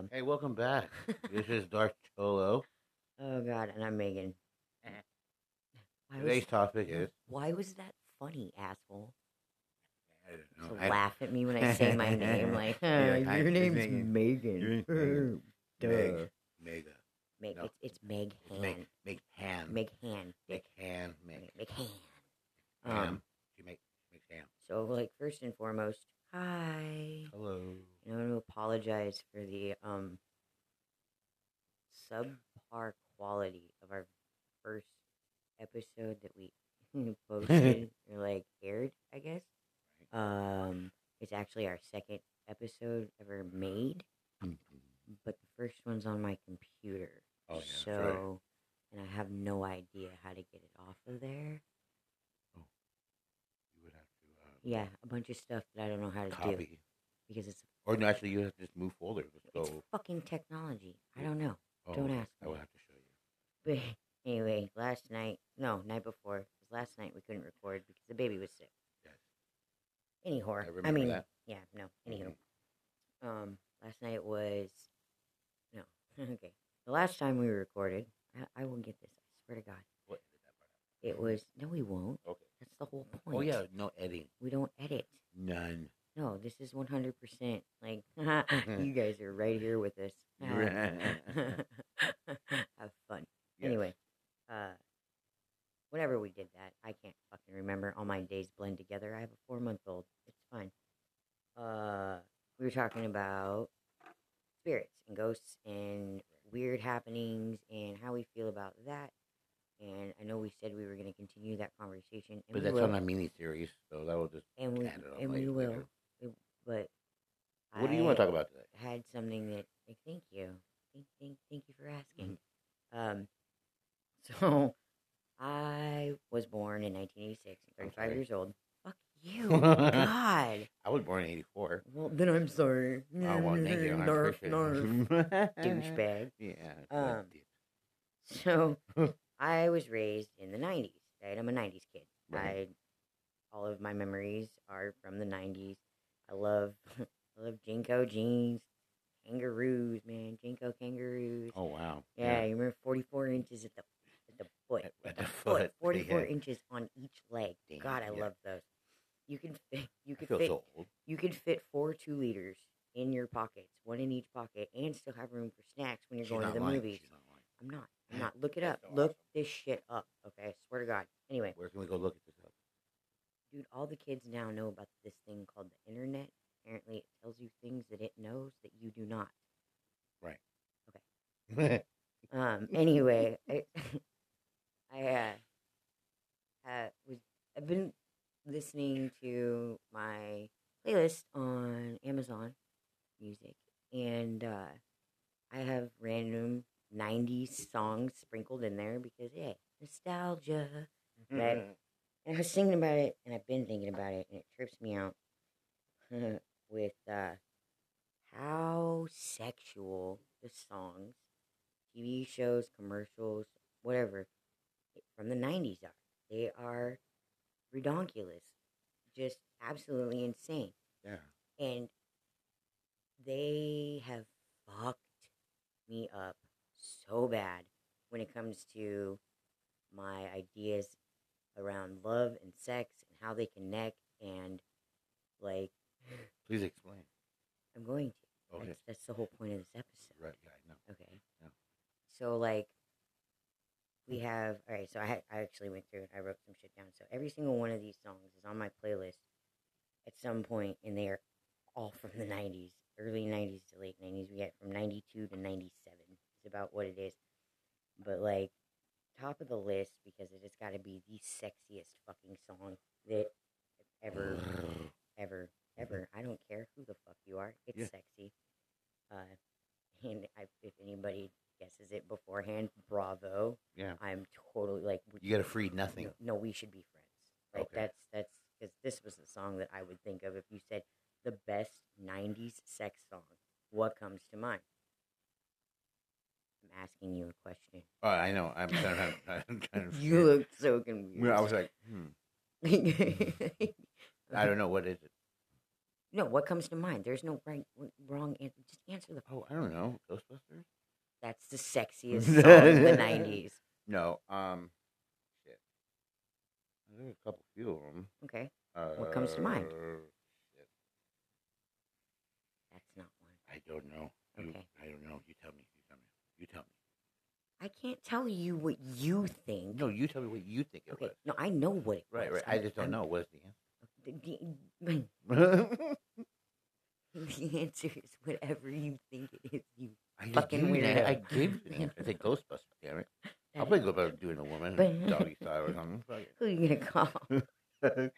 Um, Hey, welcome back. this is Dark Cholo. oh God, and I'm Megan. Eh. Why Today's was, topic is. why was that funny, asshole? I To don't know. I- laugh at me when I say my name, like, You're "Uh, like, "Hi, your his name's name- Megan. your name's Megan. Duh. Meg. Mega. Meg, No. it's, it's Meg It's. Meg. Meg Han. Meg Han. Meg Han. Meg. Meg, Meg Han. Ham. Um, She make makes ham. so, like, first and foremost, hi. Hello. I want to apologize for the um subpar quality of our first episode that we posted or like aired, I guess. Um it's actually our second episode ever made, but the first one's on my computer. Oh, yeah, so right. and I have no idea how to get it off of there. Oh, You would have to uh, Yeah, a bunch of stuff that I don't know how to do because it's Or no, actually, you have to just move folders. Let's it's go. fucking technology. I don't know. Oh, don't ask I will have to show you. But anyway, last night, no, night before, 'cause last night we couldn't record because the baby was sick. Yes. Anyhow, I I, remember mean, that. yeah, no, anywho. Mhm. Um, last night was, no, okay. The last time we recorded, I, I will get this, I swear to God. What edit that part It was, no, we won't. Okay. That's the whole point. Oh yeah, no editing. We don't edit. None. No, this is 100% like, you guys are right here with us. Have fun. Yes. Anyway, uh, whenever we did that, I can't fucking remember. All my days blend together. I have a four month old. It's fine. Uh, we were talking about spirits and ghosts and weird happenings and how we feel about that. And I know we said we were going to continue that conversation, and But we that's will. on a mini series, so that will just. and we add it on and we will. But What do you want to talk about today? had something that like, thank you thank, thank, thank you for asking Mm-hmm. um so i was born in 1986 35 sorry. years old fuck you god I was born in '84. well then i'm sorry Oh well, thank you. I Narf, appreciate narf. it. douchebag Yeah. Um, so i was raised in the 90s right i'm a 90s kid Right. i all of my memories are from the 90s i love i love JNCO jeans kangaroos man JNCO kangaroos Oh wow. Yeah, you remember 44 inches at the at the foot. At- At, the, the foot. foot, 44 yeah. inches on each leg. Damn, God, I yeah. love those. You can fit you can fit so old. you can fit four two liters in your pockets, one in each pocket, and still have room for snacks when you're She's going to the lying. movies. Not. I'm not. I'm not. Look it up. So Look awesome. this shit up. Okay, I swear to God. Anyway, Where can we go look at this? Dude, all the kids now know about this thing called the internet. Apparently, it tells you things that it knows that you do not. Right. Okay. um. Anyway, I, I uh, uh, was I've been listening to my playlist on Amazon Music, and uh, I have random '90s songs sprinkled in there because hey, nostalgia. Right. And I was thinking about it, and I've been thinking about it, and it trips me out with uh, how sexual the songs, TV shows, commercials, whatever, from the 90s are. They are redonkulous, just absolutely insane. yeah. And they have fucked me up so bad when it comes to my ideas around love and sex and how they connect and like Please explain. I'm going to. Okay. That's, that's the whole point of this episode. Right. Yeah. I know. Okay. Yeah. So like we have all right, so I I actually went through and I wrote some shit down. So every single one of these songs is on my playlist at some point and they are all from the nineties. Early nineties to late nineties. We get from ninety two to ninety seven. It's about what it is. But like top of the list because it has gotta be the sexiest fucking song that ever ever, ever. I don't care who the fuck you are. It's Yeah. sexy. Uh, and I, if anybody guesses it beforehand, bravo. Yeah. I'm totally like. we- You got a free nothing. No, no, we should be friends. Like Okay. that's that's because this was the song that I would think of if you said the best '90s sex song. What comes to mind? I'm asking you a question. Oh, I know. I'm trying to. I'm trying to You look so confused. I was like, hmm. I don't know what is it. No, what comes to mind? There's no right, wrong answer. Just answer the. Oh, I don't know. Ghostbusters? That's the sexiest song of the '90s. No. Um. Shit. There's a couple, few of them. Okay, Uh, What comes to mind? Shit. that's not one. I don't know. You, Okay. I don't know. You tell me. You tell me. You tell me. I can't tell you what you think. No, you tell me what you think it Okay, no, I know what it. Right, was. right. I I'm- just don't I'm- know. What's the The, the- answer? the answer is whatever you think it is. You I Fucking gave you the- weirdo. I gave you the answer. I said Ghostbusters. Damn it. I'll play go about doing a woman But- doggy style or something. Who are you gonna call? it.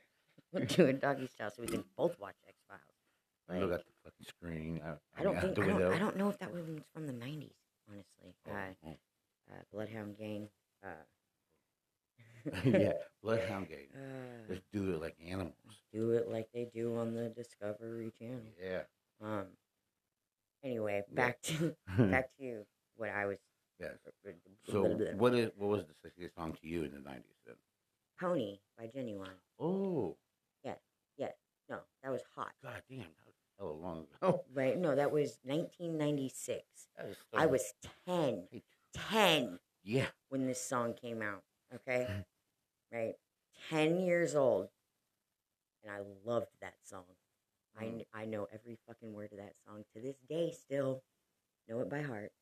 We'll do a doggy style so we can both watch X Files. Look at the fucking screen. I, I don't out think the I don't, window. I don't know if that was from the '90s. Honestly, Oh, uh, oh. uh, Bloodhound Gang. Uh, yeah, Bloodhound Gang. uh, Let's do it like animals. do it like they do on the Discovery Channel. Yeah. Um. Anyway, Yeah. back to back to what I was. yes. So, what is what was the sexiest song to you in the nineties then? Pony by Ginuwine. Oh, No, that was hot. god damn, that was hella long ago. Right? No, that was 1996. That is I so- was 10. Hey, 10 Yeah. when this song came out. Okay? right? 10 years old. And I loved that song. I, Mm. kn- I know every fucking word of that song to this day still. Know it by heart.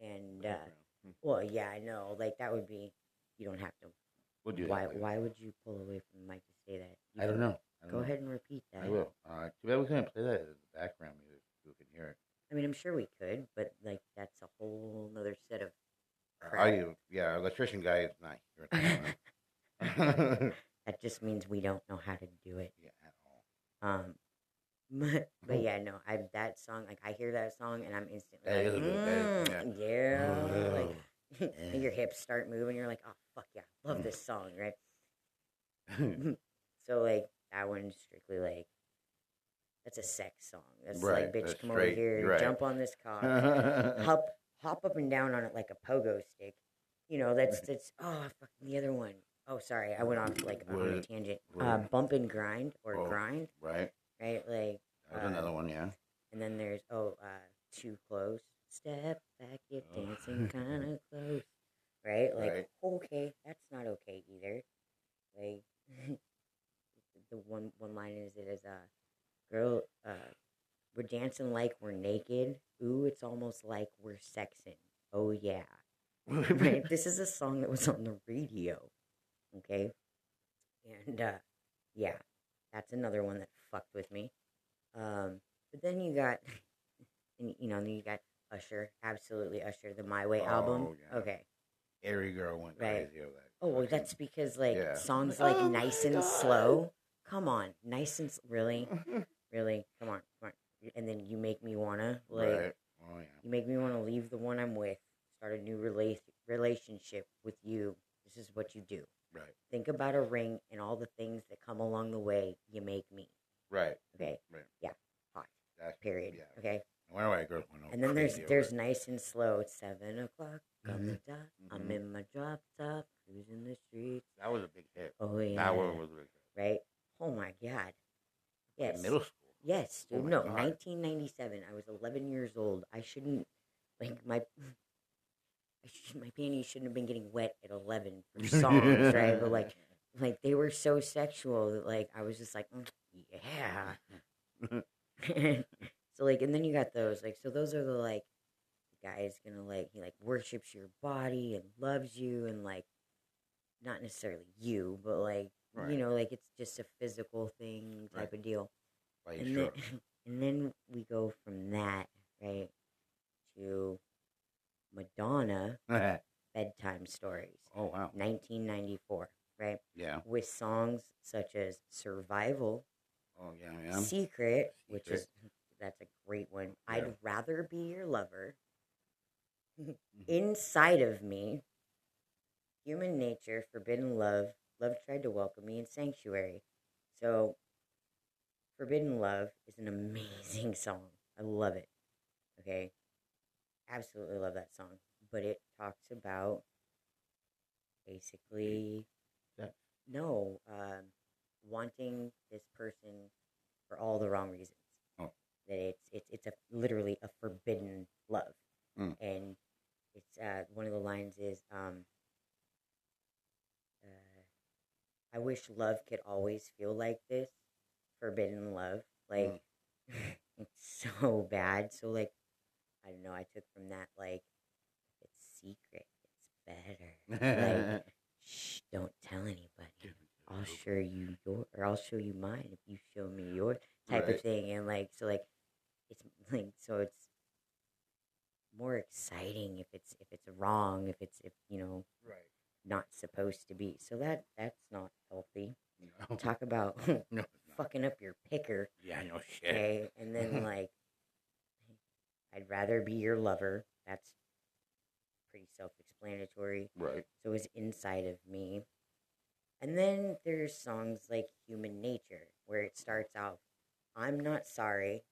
And, uh, well, yeah, I know. Like, that would be, you don't have to. We'll do Why, that. why would you pull away from the mic to say that? You I don't know. I don't Go know. ahead and repeat that. I will. Uh, too bad we couldn't play that as the background music so we can hear it. I mean, I'm sure we could, but like that's a whole nother set of. Crap. I, yeah, our electrician guy is not here at the moment. That just means we don't know how to do it. yeah, at all. Um, but, but Mhm. yeah, no, I that song like I hear that song and I'm instantly like, is good, that "Mm, yeah, like and your hips start moving. You're like, oh fuck yeah, love this song, right? So like that one's strictly like that's a sex song. That's Right, like bitch, that's come straight, over here, right. jump on this cock, hop hop up and down on it like a pogo stick. You know, that's that's oh the other one. Oh sorry, I went off like on a tangent. Uh, bump and grind or Oh. grind, right. right? Like That was Uh, another one, yeah. and then there's oh uh too close. Step back, you're Oh. dancing kind of close. Right? Like Right. okay, that's not okay either. Like the one one line is it is uh girl uh we're dancing like we're naked. Ooh, it's almost like we're sexing. Oh yeah. right? This is a song that was on the radio. Okay? And uh yeah, that's another one that fucked with me. Um but then you got and you know, then you got Usher, absolutely Usher, the My Way album. Oh, yeah. Okay. Every girl went Right. crazy over that. Oh, well, that's because like Yeah. songs like Oh nice and God. slow. Come on, nice and really, really. Come on, come on. And then you make me wanna like right. Oh yeah. you make me wanna leave the one I'm with, start a new rela- relationship with you. This is what you do. Right. Think about a ring and all the things that come along the way. You make me. Right. Okay. Right. Yeah. Hot. That's Period. Yeah. Okay. I why girls went And then there's over there's it. nice and slow. It's seven o'clock on the dot. I'm Mhm. in my drop top, cruising the streets. that was a big hit. Oh yeah. That one was a big hit. right? Oh my god. Yes. In middle school. Yes, Oh dude. no, God. 1997. I was 11 years old. I shouldn't like my should, my panties shouldn't have been getting wet at 11 for songs, right? But like like they were so sexual that like I was just like, mm, yeah. so like and then you got those like so those are the like guys gonna like he like worships your body and loves you and like not necessarily you but like Right. you know like it's just a physical thing type Right. of deal And sure. then and then we go from that right to Madonna bedtime stories oh wow. 1994 right Yeah. with songs such as survival Oh yeah. Yeah. Secret, which Secret. is that's a great one. Yeah. I'd rather be your lover. Mm-hmm. Inside of me, human nature, forbidden love. Love tried to welcome me in sanctuary. So, forbidden love is an amazing song. I love it. Okay, absolutely love that song. But it talks about basically Sex. no um, wanting this person for all the wrong reasons. Oh. That it's it's it's a literally a forbidden love, Mm. and it's uh, one of the lines is um, uh, I wish love could always feel like this, forbidden love. Like it's so bad. So like I don't know. I took from that like it's secret, it's better. Like shh, don't tell anybody. I'll show you your, or I'll show you mine if you show me your type Right. of thing. And like, so like, it's like, so it's more exciting if it's if it's wrong, if it's if you know right. not supposed to be. So that that's not healthy. No. Talk about no. Fucking up your picker, Yeah, no shit. okay? And then like, I'd rather be your lover. That's pretty self-explanatory. Right. so it's inside of me. And then there's songs like Human Nature, where it starts off, I'm not sorry,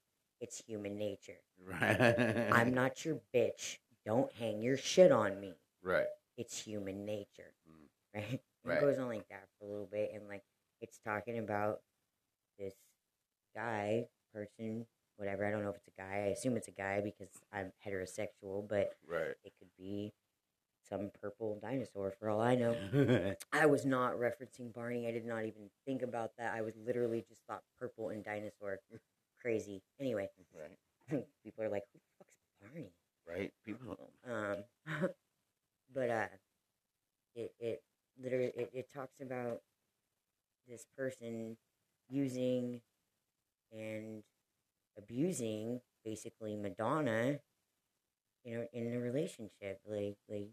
it's human nature. Right. I'm not your bitch, don't hang your shit on me. Right. It's human nature. Mm. Right? Right. It goes on like that for a little bit, and like it's talking about this guy, person, whatever. I don't know if it's a guy. I assume it's a guy because I'm heterosexual, but Right. it could be some purple dinosaur for all I know. I was not referencing Barney. I did not even think about that. I was literally just thought purple and dinosaur. Crazy. Anyway, right. people are like, "Who the fuck's Barney?" Right. People. Um, but uh, it it literally it, it talks about this person using and abusing basically Madonna, you know, in a relationship, like like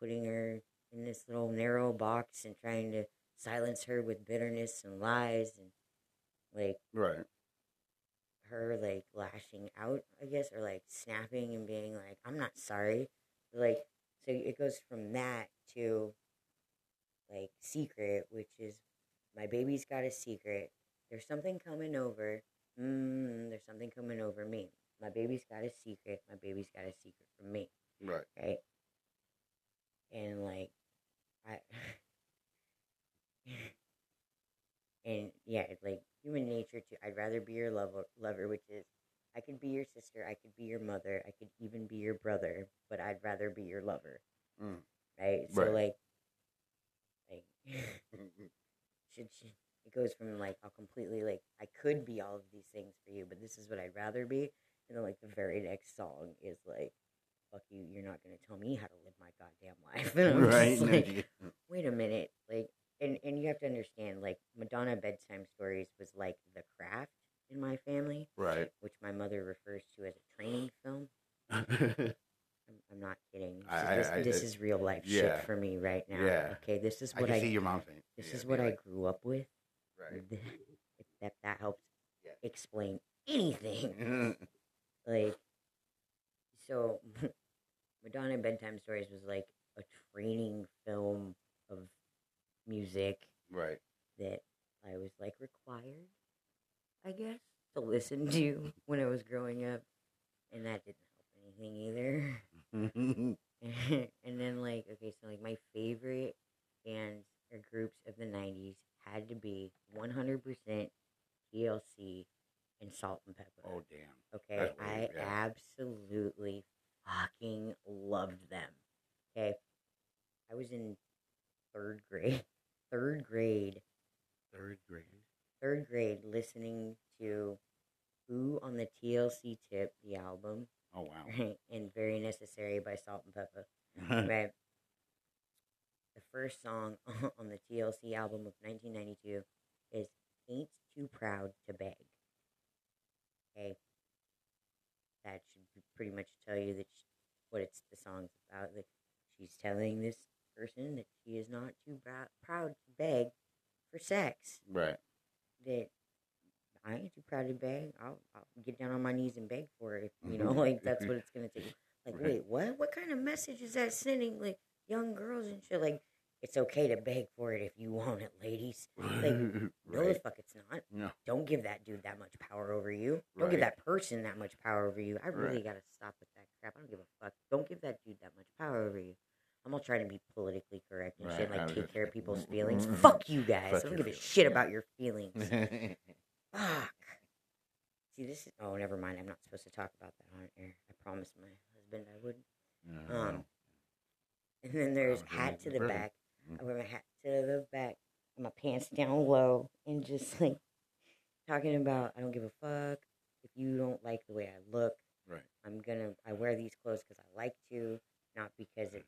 putting her in this little narrow box and trying to silence her with bitterness and lies and like Right. her like lashing out, I guess, or like snapping and being like, I'm not sorry. Like, so it goes from that to like secret, which is my baby's got a secret. There's something coming over. Mm, there's something coming over me. My baby's got a secret. My baby's got a secret from me, Right. right? And like, I. and yeah, like human nature too. I'd rather be your lover, lover, which is I could be your sister, I could be your mother, I could even be your brother, but I'd rather be your lover, Mm. right? So Right. like, like should, should it goes from like I'll completely like I could be all of these things for you, but this is what I'd rather be, and then like the very next song is like. Fuck you! You're not gonna tell me how to live my goddamn life. And I'm right. just like, wait a minute like and and you have to understand like madonna bedtime stories was like the craft in my family right. which my mother refers to as a training film i'm, I'm not kidding this, I- is, I- I- this is real life yeah. shit for me right now Yeah. okay this is what i, see your mom saying. this yeah, is what i grew up with Right. if that that helps Yeah. explain anything like so madonna bedtime stories was like a training film of music right. that I was like required, I guess, to listen to when I was growing up, and that didn't help anything either. and then like okay, so like my favorite bands or groups of the '90s had to be 100% TLC and Salt-N-Pepa. oh damn. Okay, I weird, yeah. absolutely fucking loved them. Okay, I was in third grade. Third grade. Third grade. Third grade, listening to "Who on the TLC Tip," the album, Oh wow. right, and "Very Necessary" by Salt-N-Pepa. Right. The first song on the TLC album of 1992 is "Ain't Too Proud to Beg." Okay, that should pretty much tell you that sh what it's the song's about. That she's telling this person that she is not too prou- proud to beg for sex. right. That I ain't too proud to beg. I'll, I'll get down on my knees and beg for it. If, you know, Mhm. like that's what it's gonna take. Like, Right. wait, what? What kind of message is that sending? Like young girls and shit. Like, it's okay to beg for it if you want it, ladies. Like, no, the fuck, it's not. No. Don't give that dude that much power over you. Don't give that person that much power over you. I really Right. gotta stop with that crap. I don't give a fuck. Don't give that dude that much power over you. I'm not trying to be politically correct and shit, Right, I like take care of people's feelings. Fuck you guys. fuck I don't give a feelings, shit about your feelings. Fuck. See, this is. Oh, never mind. I'm not supposed to talk about that on air. I promised my husband I wouldn't. No, Um, no. And then there's hat to the back. Mm. I wear my hat to the back, and my pants down low, and just like talking about I don't give a fuck if you don't like the way I look. Right. I'm gonna I wear these clothes because I like to, not because it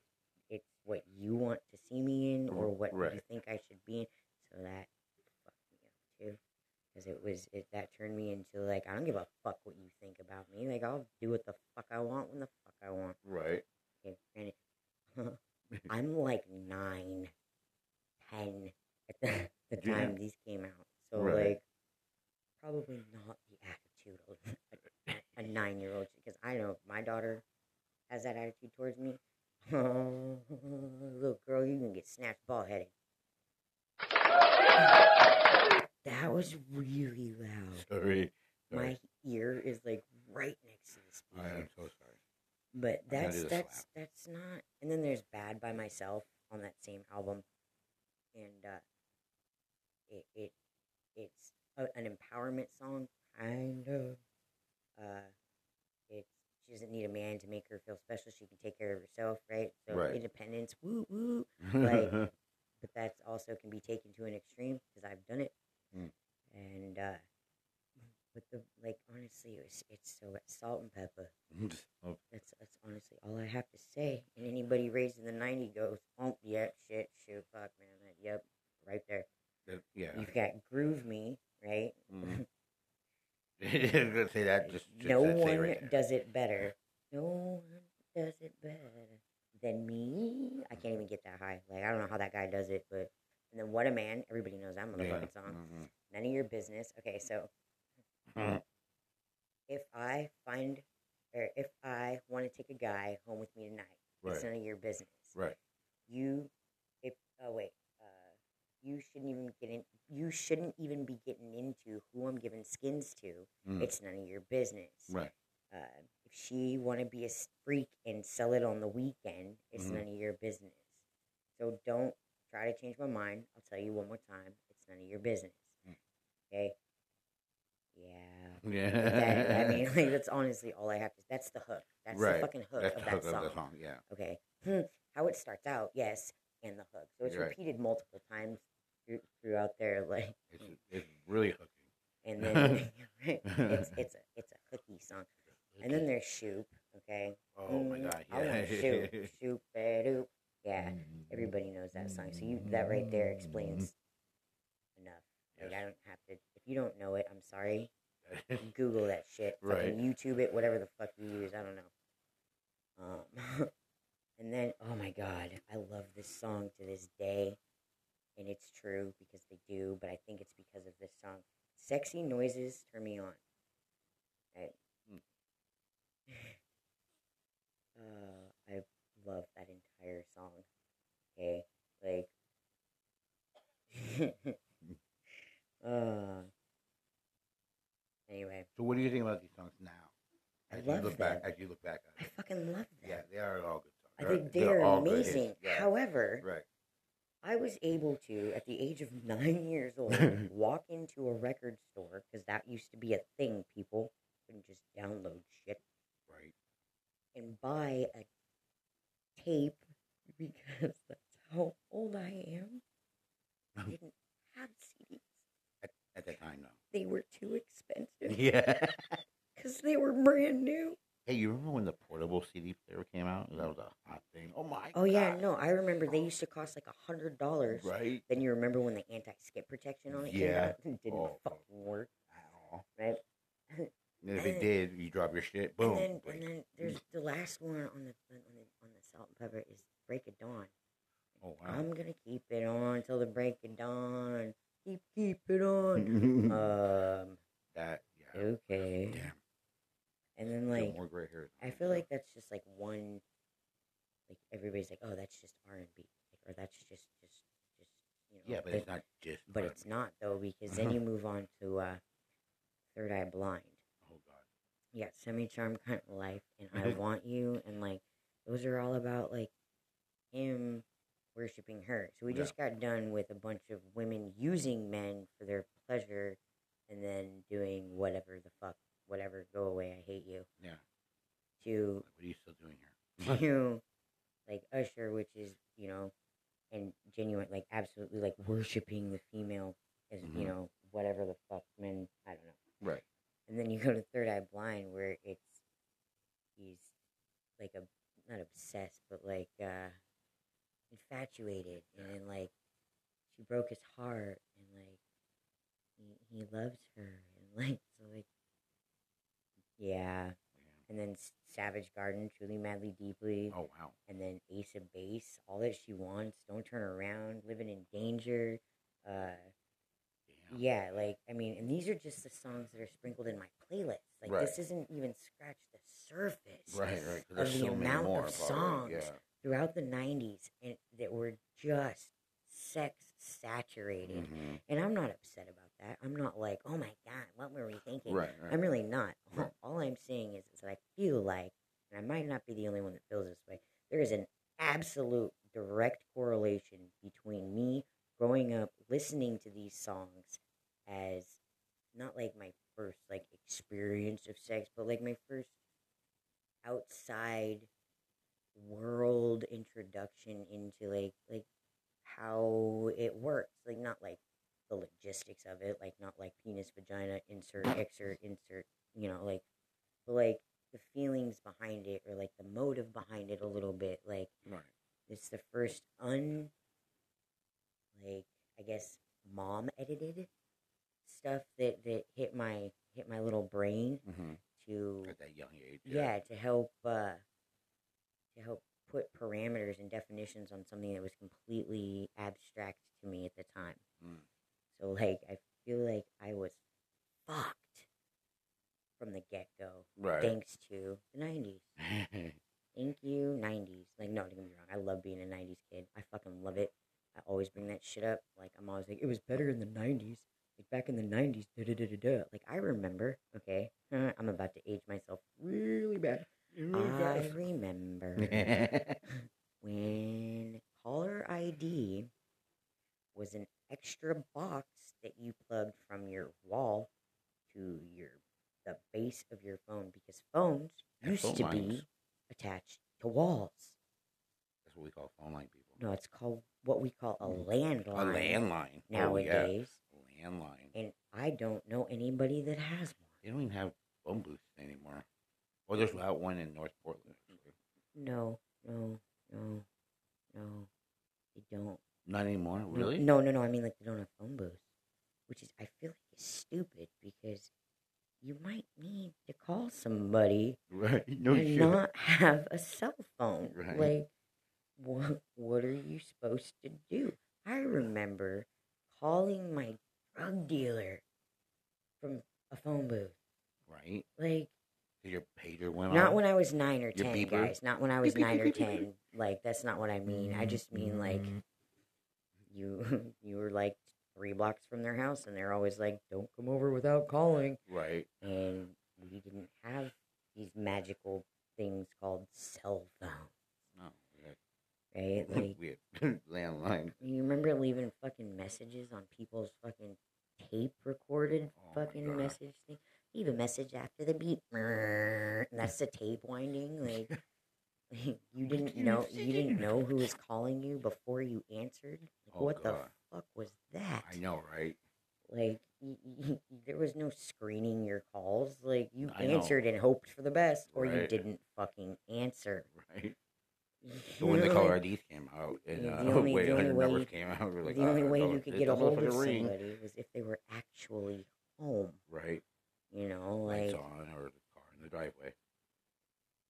it's what you want to see me in or what you Right. think I should be in. So that fucked me up too, because it was it that turned me into like I don't give a fuck what you think about me. Like I'll do what the fuck I want when the fuck I want. Right. Okay, granted, I'm like nine, ten at the, the Yeah. time these came out. So Right. like, probably not the attitude of a, a nine year old because I know if my daughter has that attitude towards me. little girl, you can get snatched ball headed. That was really loud. Sorry. My Sorry. ear is like right next to the I speaker. am so sorry. But I gotta that's do the that's slap. that's not. And then there's "Bad by Myself" on that same album, and uh, it it it's a, an empowerment song, kind of. Uh, it's she doesn't need a man to make her feel special. She can take care of herself, right? So Right. independence, woo woo. Like- But that's also can be taken to an extreme because I've done it, Mm. and uh, but the like honestly, it was, it's so Salt-N-Pepa. Oh, That's that's honestly all I have to say. And anybody raised in the '90s goes, "Oh yeah, shit, shoot, fuck, man, that, yep, right there." that- yeah. You've got "Groove Me," right? Mhm. I was gonna say that. Just, just no that one right does it better. No one does it better than me. I can't even get that high. Like I don't know how that guy does it, but and then "What a Man." Everybody knows that Yeah. motherfucking song. Mhm. None of your business. Okay, so Mhm. if I find or if I want to take a guy home with me tonight, it's none of your business. Right. you if oh wait uh you shouldn't even get in you shouldn't even be getting into who i'm giving skins to Mm. it's none of your business Right. uh, if she want to be a freak and sell it on the weekend it's Mhm. none of your business so don't try to change my mind i'll tell you one more time it's none of your business Mm. okay yeah Yeah. that, i mean like, that's honestly all i have to that's the hook that's Right. the fucking hook That's of the that hook song of the song. Yeah. Okay. Hmm. How it starts out, yes, and the hook. So it's Right. repeated multiple times through, throughout there, like, It's it's really hooking. and then it's it's a it's a hooky song. And then there's Shoop. Okay. Oh my Mm, god. I Yeah. want Shoop, Shoop, doop. Yeah, everybody knows that song. So you that right there explains enough. Like Yes. I don't have to. If you don't know it, I'm sorry. Google that shit. Right. Fucking YouTube it, whatever the fuck you use. I don't know. Um, and then, oh my god, I love this song to this day, and it's true because they do, but I think it's because of this song. Sexy noises turn me on. Right. Hmm. Uh, I love that entire song. Okay, like. uh. Anyway, So what do you think about these songs now? I As love you look back, as you look back I fucking love them. Yeah, they are all good songs. I They're- think they're, all good amazing. Yeah. However, right. I was able to, at the age of nine years old, walk into a record store because that used to be a thing. People couldn't just download shit Right. and buy a tape because that's how old I am. I didn't have CDs. At, at that time, no. They were too expensive Yeah. because they were brand new. Hey, you remember when the portable CD player came out? That was a hot thing. Oh my. Oh yeah, no, I remember they used to cost like a hundred dollars. Right. Then you remember when the anti-skip protection on it came out? Didn't Oh, fucking work, At all. right? And if it did, you drop your shit. Boom. And then, and then there's the last one on the on the on the Salt-N-Pepa is break of dawn. oh wow. I'm gonna keep it on till the break of dawn. Keep keep it on. um. that. Yeah. Okay. Damn. And then like more gray hair. I feel like that's just like one. Like everybody's like, oh, that's just R and B, or that's just just just you know. Yeah, but it's not just. but R&B. it's not though because then you move on to uh, Third Eye Blind. Oh god. Yeah, Semi Charmed Kind of Life and I Want You and like those are all about like him worshiping her. So we Yeah. just got done with a bunch of women using men for their pleasure and then doing whatever the fuck whatever, go away, I hate you, Yeah. to Like, what are you still doing here? to like Usher, which is you know, and Ginuwine, like absolutely like worshiping the female as you Mhm. know whatever the fuck men I don't know. right. And then you go to Third Eye Blind, where it's he's like a not obsessed, but like uh infatuated, and then like she broke his heart, and like he he loves her, and like so like yeah. Yeah. And then Savage Garden, truly madly deeply Oh wow. and then Ace of Base, all that she wants, don't turn around, living in danger. Uh, Damn. yeah, like I mean, and these are just the songs that are sprinkled in my playlist. Like Right. this isn't even scratch the surface Right, right. of There's the so many amount more, of songs Yeah. throughout the '90s and that were just sex saturated. Mhm. And I'm not upset about that. I'm not like, oh my god, what were we thinking? Right, right. I'm really not. Right. All I'm saying is, is that I feel like, and I might not be the only one that feels this way, there is an absolute direct correlation between me growing up listening to these songs as not like my first like experience of sex, but like my first outside world introduction into like like how it works. Like not like the logistics of it, like not like penis, vagina, insert, exert, insert, you know, like, but like the feelings behind it or like the motive behind it a little bit. Like right. it's the first un, like I guess mom edited stuff that that hit my hit my little brain Mm-hmm. to At that young age. yeah to help uh to help put parameters and definitions on something that was completely abstract to me at the time. Mm. so like i feel like i was fucked from the get-go. Right. thanks to the 90s thank you 90s like no don't get me wrong. I love being a 90s kid. I fucking love it. I always bring that shit up. Like i'm always like it was better in the 90s like back in the 90s da da da da da. Like i remember okay i'm about to age myself really bad. I remember when caller ID was an extra box that you plugged from your wall to your the base of your phone because phones Yeah, used phone to lines. be attached to walls. That's what we call phone line people. No, it's called what we call a landline A landline. nowadays. Oh, yeah. Landline. And I don't know anybody that has one. They don't even have phone booths anymore. Well, there's out one in North Portland. Actually. No, no, no, no. They don't. Not anymore. Really? No, no, no. I mean, like they don't have phone booths, which is I feel like is stupid because you might need to call somebody Right. No and shit. not have a cell phone. Right. Like, what? What are you supposed to do? I remember calling my drug dealer from a phone booth. Right. Like, your pager went not off? when I was nine or Your ten, beeper? guys. Not when I was Beep, nine or beep, beep, beep, ten. Like, that's not what I mean. I just mean like mm-hmm. you you were like three blocks from their house and they're always like don't come over without calling. Right. and we didn't have these magical things called cell phones. Oh, no. Had, right? Like we had landline. you remember leaving fucking messages on people's fucking tape recorded Oh fucking message thing? Leave a message after the beep. And that's the tape winding like like, you didn't know you didn't know who was calling you before you answered like, Oh, what the God. fuck was that I know, right? Like y- y- there was no screening your calls. Like you I know. Answered and hoped for the best, or you didn't fucking answer. Right. So when the caller IDs came out and uh, the only- wait, the only way numbers you- came out, we like, the only uh, way you could get a hold of ring. somebody was if they were actually home. Right. You know, like Lights on or the car in the driveway.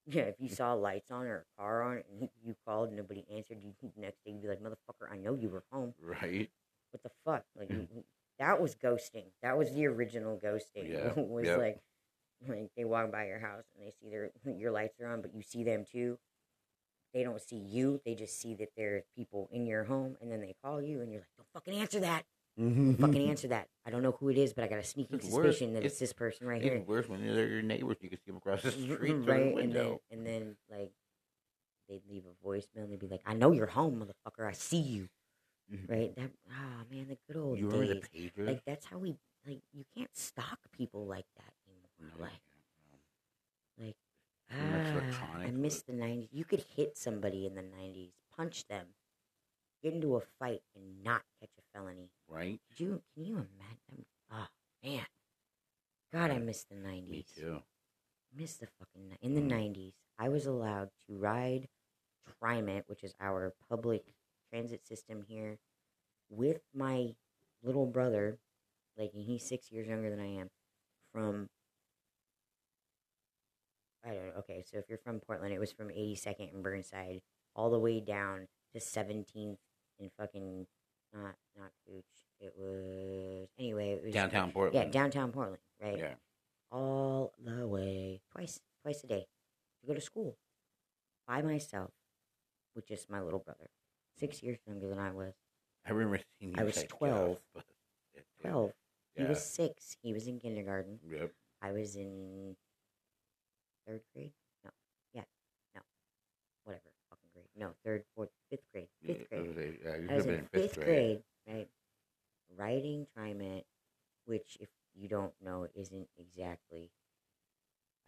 yeah, if you saw lights on or a car on and you called and nobody answered, you the next day you'd be like, "Motherfucker, I know you were home. Right. What the fuck?" Like that was ghosting. That was the original ghosting. Yeah, was yep. like like they walk by your house and they see their your lights are on, but you see them too. They don't see you. They just see that there's people in your home, and then they call you, and you're like, "Don't fucking answer that! Don't fucking answer that! I don't know who it is, but I got a sneaking It's worse. suspicion that it's, It's- this person right It's here." worse when they're your neighbors. You can see them across the street through the right? And then, window. and then like they'd leave a voicemail and they'd be like, "I know you're home, motherfucker. I see you." Mhm. Right? That ah man, the good old You days. Like that's how we like. You can't stalk people like that but like, like ah, I miss the '90s. You could hit somebody in the '90s, punch them, get into a fight, and not catch a felony. Right? Could you? Can you imagine? Oh man, God, I miss the '90s. Me too. miss the fucking ni- in the Mm. 90s i was allowed to ride TriMet which is our public transit system here with my little brother like and he's six years younger than i am from i don't know okay so if you're from portland it was from 82nd and burnside all the way down to 17th and fucking not not cooch it was anyway it was Downtown Portland. yeah downtown portland right Yeah. all the way twice twice a day to go to school by myself with just my little brother six years younger than i was I remember seeing you I was 12. off, it- 12 he was six he was in kindergarten Yep. i was in third grade no yeah no whatever fucking grade no third fourth fifth grade Yeah, fifth it grade was a- yeah, I was in been fifth, grade. right? Writing TriMet, which, if you don't know, isn't exactly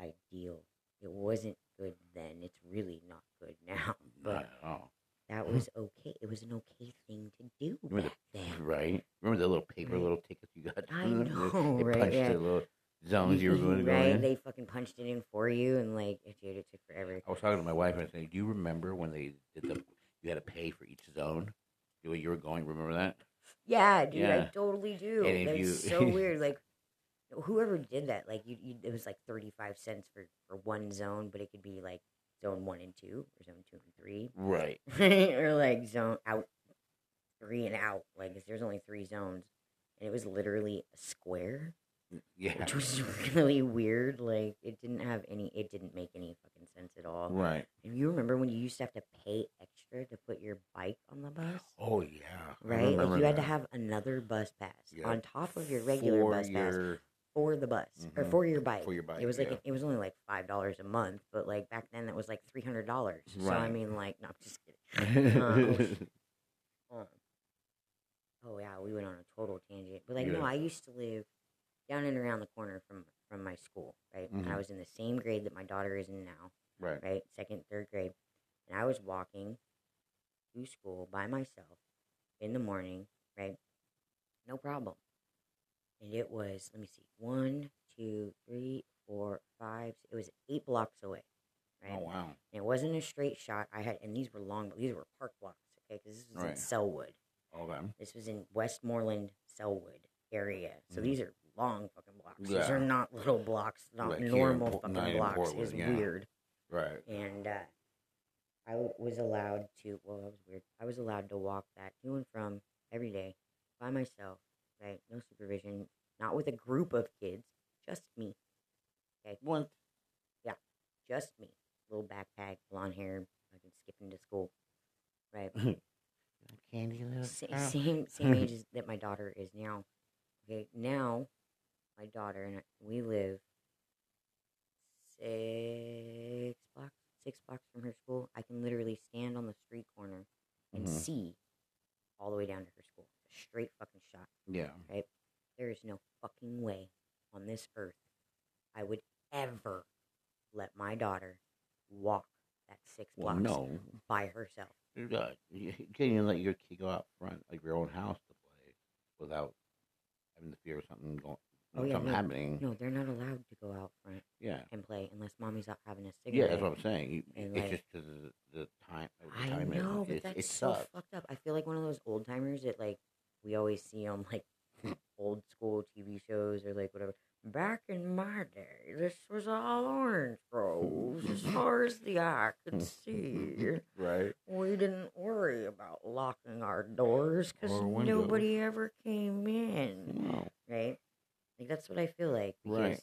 ideal. It wasn't good then. It's really not good now. Not But all. that mm-hmm. was okay. It was an okay thing to do Remember back then. Right? Remember the little paper Right. little tickets you got? I know, They right, yeah. the little zones you were going to go right? in. They fucking punched it in for you, and like, dude, it took forever. I was talking to my wife and I said, "Do you remember when they did the? You had to pay for each zone. The way you were going. Remember that? Yeah, dude, I totally do. And That's you- so weird. Like, whoever did that, like, you, you, it was like thirty five cents for for one zone, but it could be like zone one and two, or zone two and three, Right. or like zone out three and out. Like, there's only three zones, and it was literally a square, Yeah. which was really weird. Like, it didn't have any. It didn't make any fucking sense at all. Right. And you remember when you used to have to pay extra to put your bike on the bus? Oh yeah. Right? Like you had to have another bus pass Yep. on top of your regular For bus pass for the bus or Mhm. for your bike. For your bike, It was like yeah. it was only like five dollars a month, but like back then that was like three hundred dollars. Right. So I mean, like, no, I'm just kidding. Um, Um, oh yeah, we went on a total tangent, but like no, I used to live down and around the corner from from my school, right? And I was in the same grade that my daughter is in now, right. right? Second, third grade. And I was walking to school by myself in the morning, right? No problem. And it was, let me see, one, two, three, four, five, it was eight blocks away, right? Oh wow. And it wasn't a straight shot. I had, and these were long, but these were park blocks, okay? Because this was in Right. Sellwood. Okay. This was in Westmoreland, Sellwood area. So Mhm. these are long fucking blocks. These are not little blocks, not Like here in normal fucking not blocks. Portland, It's yeah. weird Right. and uh, I was allowed to. Well, that was weird. I was allowed to walk that to and from every day by myself, right? No supervision, not with a group of kids, just me, What? just me. Little backpack, blonde hair, I can skip into school, right? Candy little Sa- same same age as that my daughter is now. Okay, now my daughter and we live six blocks, six blocks from her school. I can literally stand on the street corner and Mhm. see all the way down to her school. A straight fucking shot. Yeah. Right. There is no fucking way on this earth I would ever let my daughter walk that six Well, blocks no. by herself. You can't even let your kid go out front of your own house to play without having the fear of something going, Oh, yeah, something no, happening. No, they're not allowed to go out front Yeah. and play unless mommy's out having a cigarette. Yeah, that's what I'm saying. You, And, it's like- just because of the, the time. The I time it- know, but it, that's it so sucks. fucked up. I feel like one of those old timers that like we always see on like old school TV shows or like whatever. Back in my day, this was all orange groves as far as the eye could see. right. We didn't worry about locking our doors because Or windows. nobody ever came in. No. right? Like that's what I feel like because Right.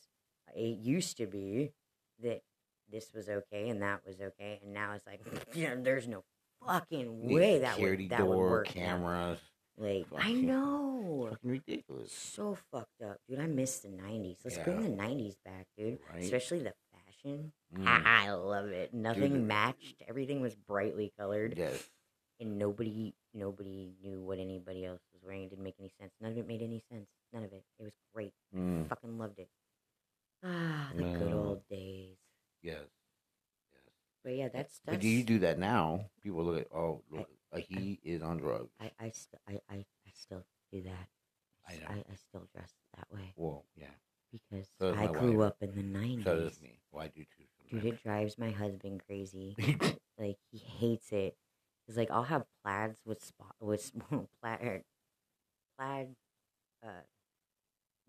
it used to be that this was okay and that was okay, and now it's like yeah, there's no fucking way that would that door, would work. cameras. Like I know, Fucking ridiculous. so fucked up, dude. I miss the '90s. Let's bring Yeah. the '90s back, dude. Right. Especially the fashion. Mm. I love it. Nothing the- matched. Everything was brightly colored, Yes. and nobody nobody knew what anybody else was wearing. It didn't make any sense. None of it made any sense. None of it. It was great. Mm. Fucking loved it. Ah, the good old days. Yes. Yes. But yeah, that's that's. But do you do that now? People look at oh, look, like he is on drugs. I I, st- I I I still do that. I know. I, I still dress that way Well, yeah. because So I grew wife. up in the nineties. So does me. Well, I do too. Dude, it drives my husband crazy. like he hates it. Cause like I'll have plaids with spot with plaid plaid uh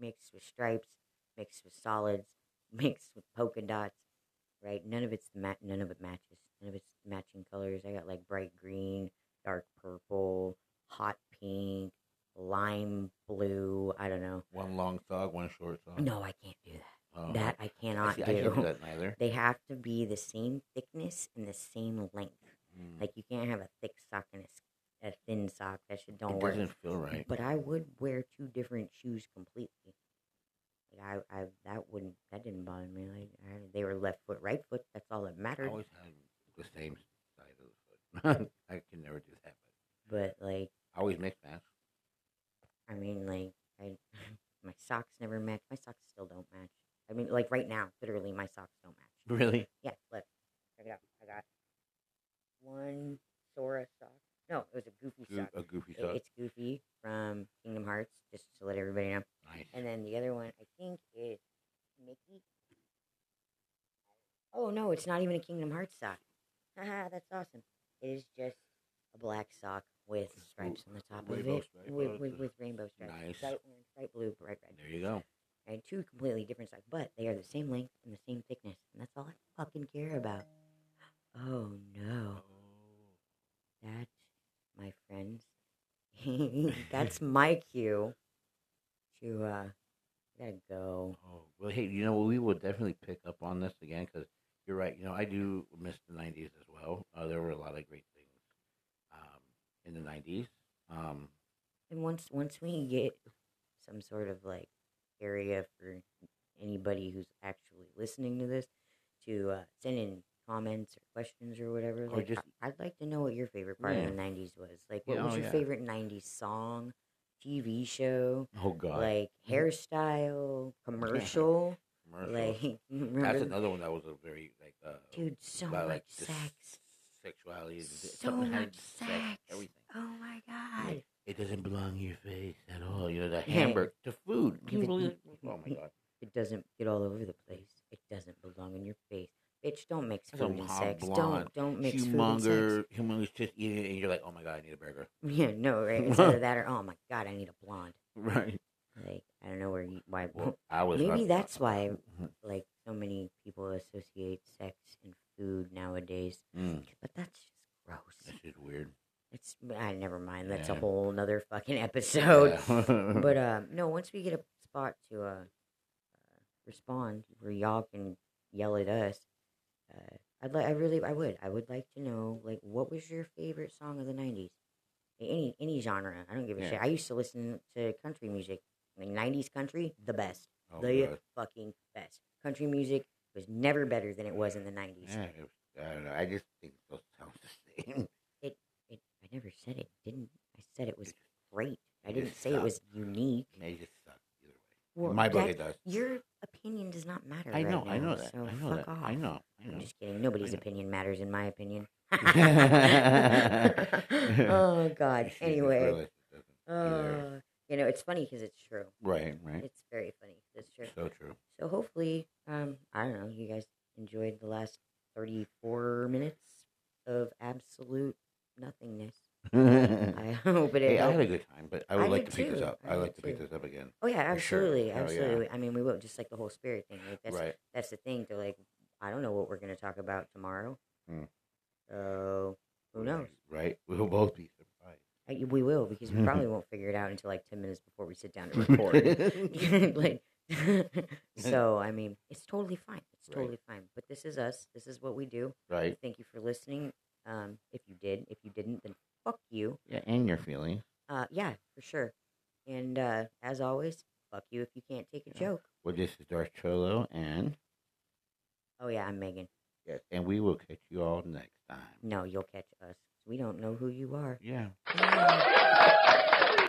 mixed with stripes, mixed with solids, mixed with polka dots. Right, none of it's ma- none of it matches. None of it's matching colors. I got like bright green, dark purple, hot pink, lime blue. I don't know. one long sock, one short sock. No, I can't do that. Oh. That I I, cannot see, I can't do do. that neither. They have to be the same thickness and the same length. Mm. Like you can't have a thick sock and a, s- a thin sock. That shit don't it work. doesn't feel right. But I would wear two different shoes completely. Like I, I that wouldn't that didn't bother me. Like I, they were left foot, right foot. That's all that I mattered. always had the same side of the foot. I can never do that. But But like I always mix match. I mean, like I my socks never match. My socks still don't match. I mean, like right now, literally, my socks don't match. Really? Yeah, look, check it out. I got one Sora sock. No, it was a goofy Goo- sock. a goofy It- sock. It's Goofy from Kingdom Hearts, just to let everybody know. Nice. And then the other one, I think, is Mickey. Oh no, it's not even a Kingdom Hearts sock. Haha, that's awesome. It is just a black sock with stripes on the top of it, stripe. with, Oh, with, with rainbow stripes. nice. Bright orange, bright blue, bright red. There you go. And two completely different socks, but they are the same length and the same thickness, and that's all I fucking care about. Oh no, that, my friends, that's my cue to uh, I gotta go. Oh well, hey, you know what we will definitely pick up on this again because you're right. You know I do miss the '90s as well. Uh, there were a lot of great things um, in the '90s. Um, And once once we get some sort of like area for anybody who's actually listening to this to uh, send in comments or questions or whatever, Or like, just- I, would like to know what your favorite part Yeah. of the '90s was. Like, what Yeah, was oh, your yeah. favorite '90s song, TV show, oh God, like hairstyle, commercial? Commercials. like. That's another one that was a very like uh, Dude, so about, much like, sex. sexuality, So much sex. everything. Oh my god. It doesn't belong in your face at all. You know the hamburger, the food. Even- People, oh my God, It doesn't get all over the place. It doesn't belong in your face. Bitch, don't mix food and sex. blonde, Don't don't mix food and sex. humonger, humongous just eating it, and you're like, oh my God, I need a burger. Yeah, no, right? It's either that or oh my god, I need a blonde. Right. Like I don't know where you why. Well, I was Maybe I- that's why Mhm. like so many people associate sex and food nowadays. Mm, But that's just gross. that's just weird. It's I never mind. That's a whole nother fucking episode. Yeah. but um, no, once we get a spot to uh, uh respond where y'all can yell at us, uh, I'd like, I really, I would, I would like to know, like, what was your favorite song of the '90s? Any any genre, I don't give a Yeah. shit. I used to listen to country music, like '90s country, the best, oh, the God. fucking best. Country music was never better than it was in the '90s. Yeah, it was, I don't know. I just think those sounds the same. It, it, I never said it didn't. I said it was It great. I didn't say it was unique. They just suck either way. Well, my book, it does. Your opinion does not matter. I right know. I now, know that. So I know fuck that. off. I know. I I'm just kidding. Nobody's opinion matters, in my opinion. oh God. Anyway, uh, you know it's funny because it's true. right, right. It's very funny. It's true. So true. So hopefully, um, I don't know. You guys enjoyed the last thirty-four minutes of absolute nothingness. I hope it. hey, I had a good time, but I would I like to pick this up. I I like to pick this up again. Oh yeah, For sure. absolutely, Oh, yeah. absolutely. I mean, we will just like the whole spirit thing. Like that's right. that's the thing. To like, I don't know what we're gonna talk about tomorrow. Hmm. So who knows? Right. We'll both be we will because we probably won't figure it out until like ten minutes before we sit down to record. like, so I mean, it's totally fine. It's Right. totally fine. But this is us. This is what we do. right. Thank you for listening. Um, if you did, if you didn't, then fuck you. Yeah, and your feelings. Uh, yeah, for sure. And uh, as always, fuck you if you can't take a Yeah. joke. Well, this is Darth Cholo, and Oh yeah, I'm Megan. yes, and we will catch you all next time. No, you'll catch us. We don't know who you are. Yeah.